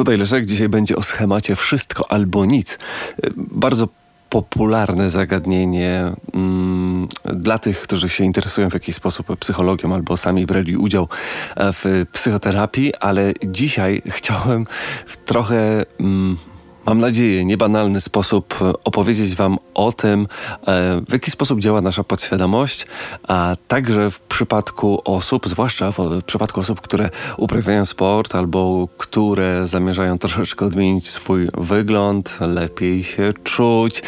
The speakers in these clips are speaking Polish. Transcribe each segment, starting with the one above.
Tutaj Leszek dzisiaj będzie o schemacie wszystko albo nic. Bardzo popularne zagadnienie mm, dla tych, którzy się interesują w jakiś sposób psychologią albo sami brali udział w psychoterapii, ale dzisiaj chciałem w trochę mm, mam nadzieję, niebanalny sposób e, opowiedzieć Wam o tym, e, w jaki sposób działa nasza podświadomość, a także w przypadku osób, zwłaszcza w przypadku osób, które uprawiają sport albo które zamierzają troszeczkę odmienić swój wygląd, lepiej się czuć.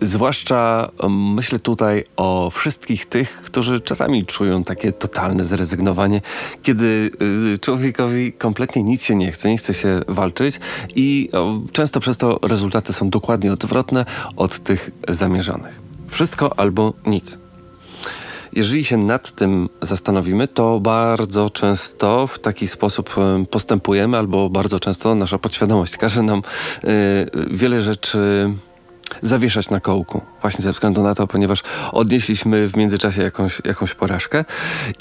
Zwłaszcza myślę tutaj o wszystkich tych, którzy czasami czują takie totalne zrezygnowanie, kiedy y, człowiekowi kompletnie nic się nie chce, nie chce się walczyć i często przez to rezultaty są dokładnie odwrotne od tych zamierzonych. Wszystko albo nic. Jeżeli się nad tym zastanowimy, to bardzo często w taki sposób postępujemy, albo bardzo często nasza podświadomość każe nam y, wiele rzeczy zawieszać na kołku. Właśnie ze względu na to, ponieważ odnieśliśmy w międzyczasie jakąś, jakąś porażkę.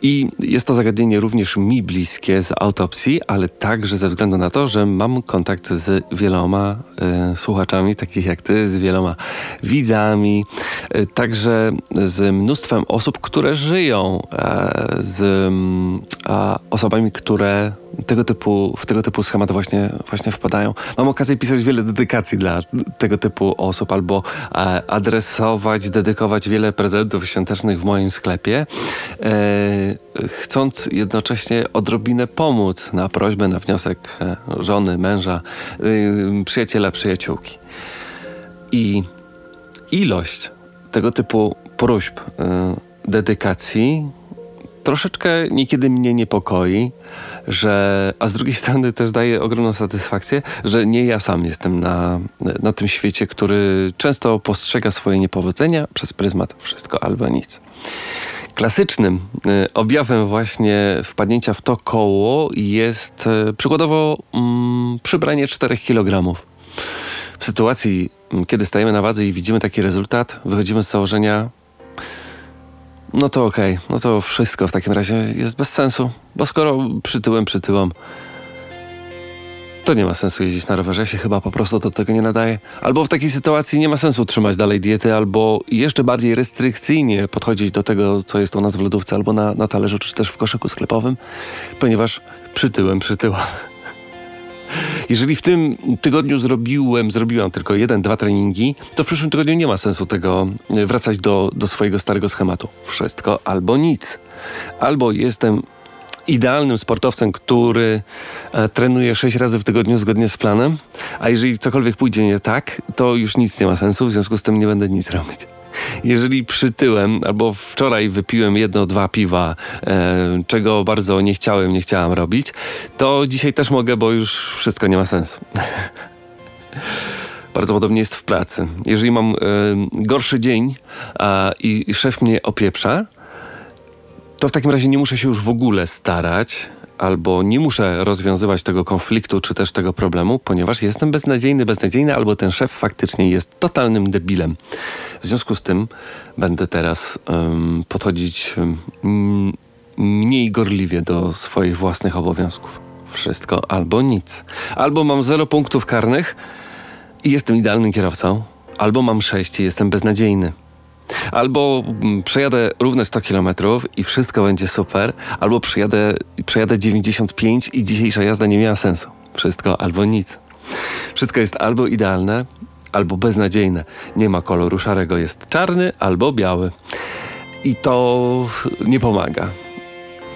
I jest to zagadnienie również mi bliskie z autopsji, ale także ze względu na to, że mam kontakt z wieloma y, słuchaczami, takich jak ty, z wieloma widzami, y, także z mnóstwem osób, które żyją y, z osobami, które tego typu, w tego typu schematy właśnie, właśnie wpadają. Mam okazję pisać wiele dedykacji dla tego typu osób albo e, adresować, dedykować wiele prezentów świątecznych w moim sklepie, e, chcąc jednocześnie odrobinę pomóc na prośbę, na wniosek e, żony, męża, e, przyjaciela, przyjaciółki. I ilość tego typu próśb, e, dedykacji troszeczkę niekiedy mnie niepokoi, że, a z drugiej strony też daje ogromną satysfakcję, że nie ja sam jestem na, na tym świecie, który często postrzega swoje niepowodzenia przez pryzmat wszystko albo nic. Klasycznym y, objawem właśnie wpadnięcia w to koło jest y, przykładowo mm, przybranie 4 kg. W sytuacji, mm, kiedy stajemy na wadze i widzimy taki rezultat, wychodzimy z założenia, no to okej, okay. no to wszystko w takim razie jest bez sensu, bo skoro przytyłem, przytyłam, to nie ma sensu jeździć na rowerze, się chyba po prostu do tego nie nadaje. Albo w takiej sytuacji nie ma sensu trzymać dalej diety, albo jeszcze bardziej restrykcyjnie podchodzić do tego, co jest u nas w lodówce, albo na, na talerzu, czy też w koszyku sklepowym, ponieważ przytyłem, przytyła. Jeżeli w tym tygodniu zrobiłem, zrobiłam tylko jeden, dwa treningi, to w przyszłym tygodniu nie ma sensu tego e, wracać do, do swojego starego schematu. Wszystko albo nic. Albo jestem idealnym sportowcem, który e, trenuje sześć razy w tygodniu zgodnie z planem, a jeżeli cokolwiek pójdzie nie tak, to już nic nie ma sensu, w związku z tym nie będę nic robić. Jeżeli przytyłem, albo wczoraj wypiłem jedno, dwa piwa, e, czego bardzo nie chciałem, nie chciałam robić, to dzisiaj też mogę, bo już wszystko nie ma sensu. Bardzo podobnie jest w pracy. Jeżeli mam e, gorszy dzień a, i, i szef mnie opieprza, to w takim razie nie muszę się już w ogóle starać, albo nie muszę rozwiązywać tego konfliktu, czy też tego problemu, ponieważ jestem beznadziejny, beznadziejny, albo ten szef faktycznie jest totalnym debilem. W związku z tym będę teraz um, podchodzić um, mniej gorliwie do swoich własnych obowiązków. Wszystko albo nic. Albo mam zero punktów karnych i jestem idealnym kierowcą, albo mam sześć i jestem beznadziejny. Albo mm, przejadę równe 100 km i wszystko będzie super, albo przejadę, przejadę 95 i dzisiejsza jazda nie miała sensu. Wszystko albo nic. Wszystko jest albo idealne, albo beznadziejne. Nie ma koloru szarego, jest czarny albo biały. I to nie pomaga.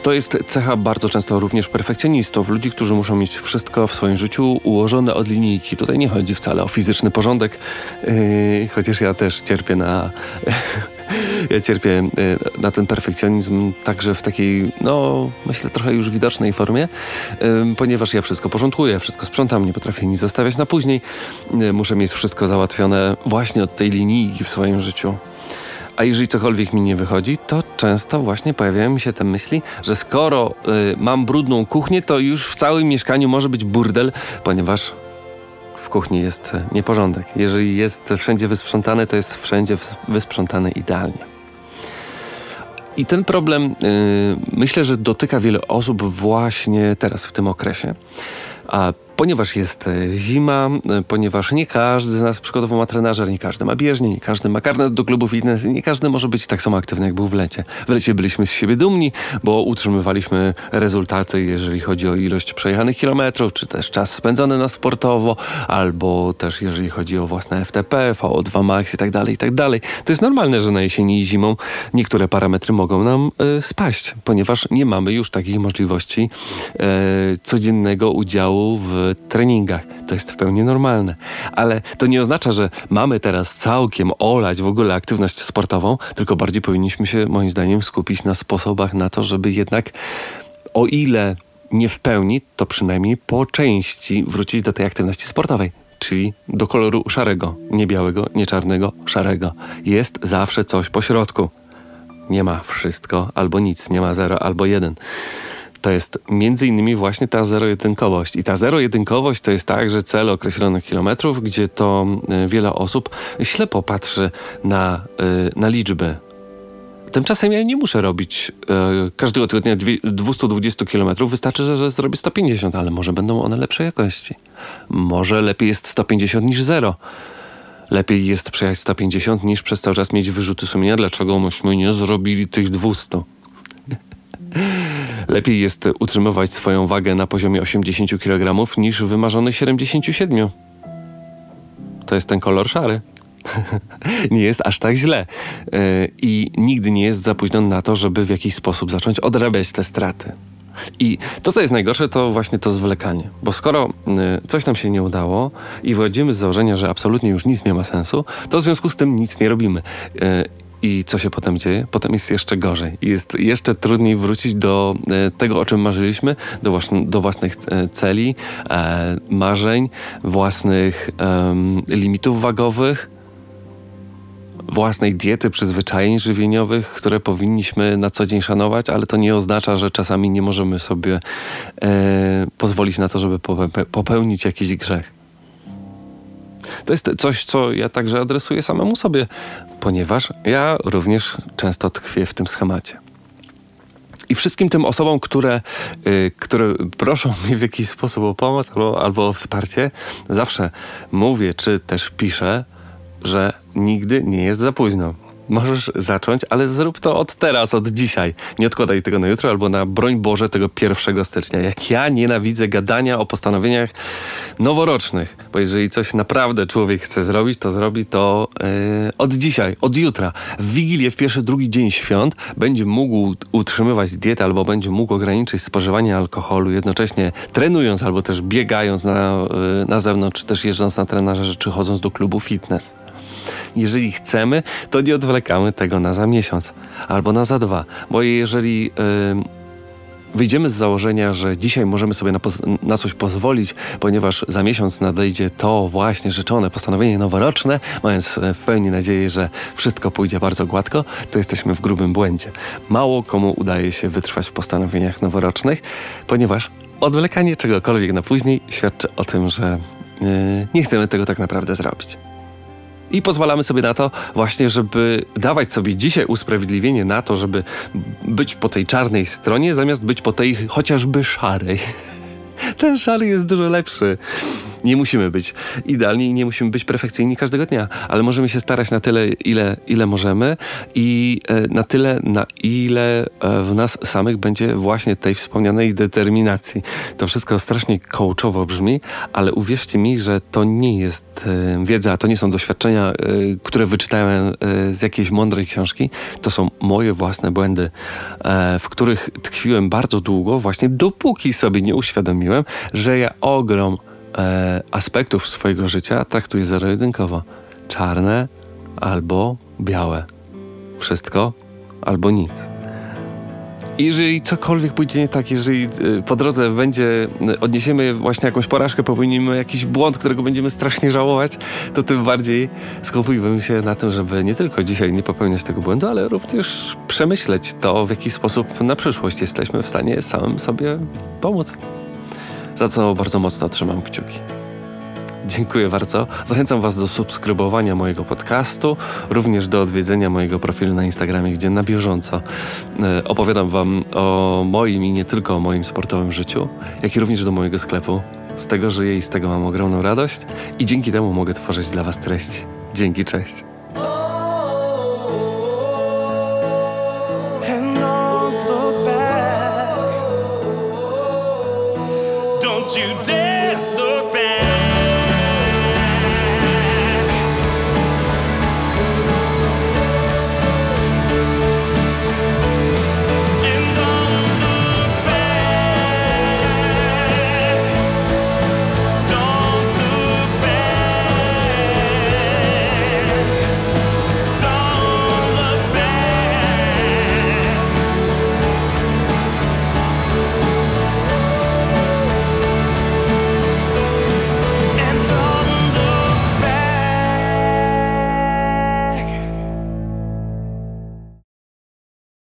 To jest cecha bardzo często również perfekcjonistów, ludzi, którzy muszą mieć wszystko w swoim życiu ułożone od linijki. Tutaj nie chodzi wcale o fizyczny porządek, yy, chociaż ja też cierpię na. ja cierpię yy, na ten perfekcjonizm także w takiej, no myślę, trochę już widocznej formie, yy, ponieważ ja wszystko porządkuję, wszystko sprzątam, nie potrafię nic zostawiać na później. Yy, muszę mieć wszystko załatwione właśnie od tej linijki w swoim życiu. A jeżeli cokolwiek mi nie wychodzi, to często właśnie pojawiają mi się te myśli, że skoro y, mam brudną kuchnię, to już w całym mieszkaniu może być burdel, ponieważ w kuchni jest nieporządek. Jeżeli jest wszędzie wysprzątane, to jest wszędzie wysprzątane idealnie. I ten problem y, myślę, że dotyka wiele osób właśnie teraz, w tym okresie. A ponieważ jest e, zima, e, ponieważ nie każdy z nas przykładowo ma trenażer, nie każdy ma bieżnię, nie każdy ma karnet do klubu fitness, nie każdy może być tak samo aktywny, jak był w lecie. W lecie byliśmy z siebie dumni, bo utrzymywaliśmy rezultaty, jeżeli chodzi o ilość przejechanych kilometrów, czy też czas spędzony na sportowo, albo też jeżeli chodzi o własne FTP, VO2 max i tak dalej, i tak dalej. To jest normalne, że na jesieni i zimą niektóre parametry mogą nam y, spaść, ponieważ nie mamy już takich możliwości y, codziennego udziału w treningach. To jest w pełni normalne. Ale to nie oznacza, że mamy teraz całkiem olać w ogóle aktywność sportową, tylko bardziej powinniśmy się, moim zdaniem, skupić na sposobach na to, żeby jednak o ile nie w pełni, to przynajmniej po części wrócić do tej aktywności sportowej czyli do koloru szarego, nie białego, nie czarnego, szarego. Jest zawsze coś po środku. Nie ma wszystko albo nic, nie ma zero albo jeden. To jest między innymi właśnie ta zero-jedynkowość. I ta zero-jedynkowość to jest także cel określonych kilometrów, gdzie to y, wiele osób ślepo patrzy na, y, na liczby, Tymczasem ja nie muszę robić e, każdego tygodnia 220 km. Wystarczy, że, że zrobię 150, ale może będą one lepszej jakości. Może lepiej jest 150 niż 0. Lepiej jest przejechać 150 niż przez cały czas mieć wyrzuty sumienia. Dlaczego myśmy nie zrobili tych 200? Lepiej jest utrzymywać swoją wagę na poziomie 80 kg niż wymarzony 77. To jest ten kolor szary. nie jest aż tak źle. E, I nigdy nie jest za późno na to, żeby w jakiś sposób zacząć odrabiać te straty. I to, co jest najgorsze, to właśnie to zwlekanie. Bo skoro e, coś nam się nie udało i wychodzimy z założenia, że absolutnie już nic nie ma sensu, to w związku z tym nic nie robimy. E, I co się potem dzieje? Potem jest jeszcze gorzej. Jest jeszcze trudniej wrócić do tego, o czym marzyliśmy, do, do własnych celi, marzeń, własnych limitów wagowych własnej diety, przyzwyczajeń żywieniowych, które powinniśmy na co dzień szanować, ale to nie oznacza, że czasami nie możemy sobie e, pozwolić na to, żeby popełnić jakiś grzech. To jest coś, co ja także adresuję samemu sobie, ponieważ ja również często tkwię w tym schemacie. I wszystkim tym osobom, które, y, które proszą mnie w jakiś sposób o pomoc albo, albo o wsparcie, zawsze mówię, czy też piszę, że nigdy nie jest za późno. Możesz zacząć, ale zrób to od teraz, od dzisiaj. Nie odkładaj tego na jutro albo na broń Boże tego 1 stycznia. Jak ja nienawidzę gadania o postanowieniach noworocznych, bo jeżeli coś naprawdę człowiek chce zrobić, to zrobi to yy, od dzisiaj, od jutra. W Wigilię, w pierwszy, drugi dzień świąt będzie mógł utrzymywać dietę albo będzie mógł ograniczyć spożywanie alkoholu, jednocześnie trenując albo też biegając na, yy, na zewnątrz, czy też jeżdżąc na trenażerze, czy chodząc do klubu fitness. Jeżeli chcemy, to nie odwlekamy tego na za miesiąc albo na za dwa, bo jeżeli yy, wyjdziemy z założenia, że dzisiaj możemy sobie na, na, coś pozwolić, ponieważ za miesiąc nadejdzie to właśnie rzeczone postanowienie noworoczne, mając e, w pełni nadzieję, że wszystko pójdzie bardzo gładko, to jesteśmy w grubym błędzie. Mało komu udaje się wytrwać w postanowieniach noworocznych, ponieważ odwlekanie czegokolwiek na później świadczy o tym, że yy, nie chcemy tego tak naprawdę zrobić. I pozwalamy sobie na to właśnie, żeby dawać sobie dzisiaj usprawiedliwienie na to, żeby być po tej czarnej stronie, zamiast być po tej chociażby szarej. Ten szary jest dużo lepszy. Nie musimy być idealni i nie musimy być perfekcyjni każdego dnia, ale możemy się starać na tyle, ile, ile możemy i e, na tyle, na ile e, w nas samych będzie właśnie tej wspomnianej determinacji. To wszystko strasznie coachowo brzmi, ale uwierzcie mi, że to nie jest e, wiedza, to nie są doświadczenia, które wyczytałem z jakiejś mądrej książki. To są moje własne błędy, w których tkwiłem bardzo długo, właśnie dopóki sobie nie uświadomiłem, że ja ogrom e, aspektów swojego życia traktuję zero-jedynkowo. Czarne albo białe. Wszystko albo nic. Jeżeli cokolwiek pójdzie nie tak, jeżeli e, po drodze będzie, e, odniesiemy właśnie jakąś porażkę, popełnimy jakiś błąd, którego będziemy strasznie żałować, to tym bardziej skupujmy się na tym, żeby nie tylko dzisiaj nie popełniać tego błędu, ale również przemyśleć to, w jaki sposób na przyszłość jesteśmy w stanie samym sobie pomóc za co bardzo mocno trzymam kciuki. Dziękuję bardzo. Zachęcam Was do subskrybowania mojego podcastu, również do odwiedzenia mojego profilu na Instagramie, gdzie na bieżąco e, opowiadam Wam o moim i nie tylko o moim sportowym życiu, jak i również do mojego sklepu Z tego żyję i z tego mam ogromną radość i dzięki temu mogę tworzyć dla Was treści. Dzięki, cześć. You dare,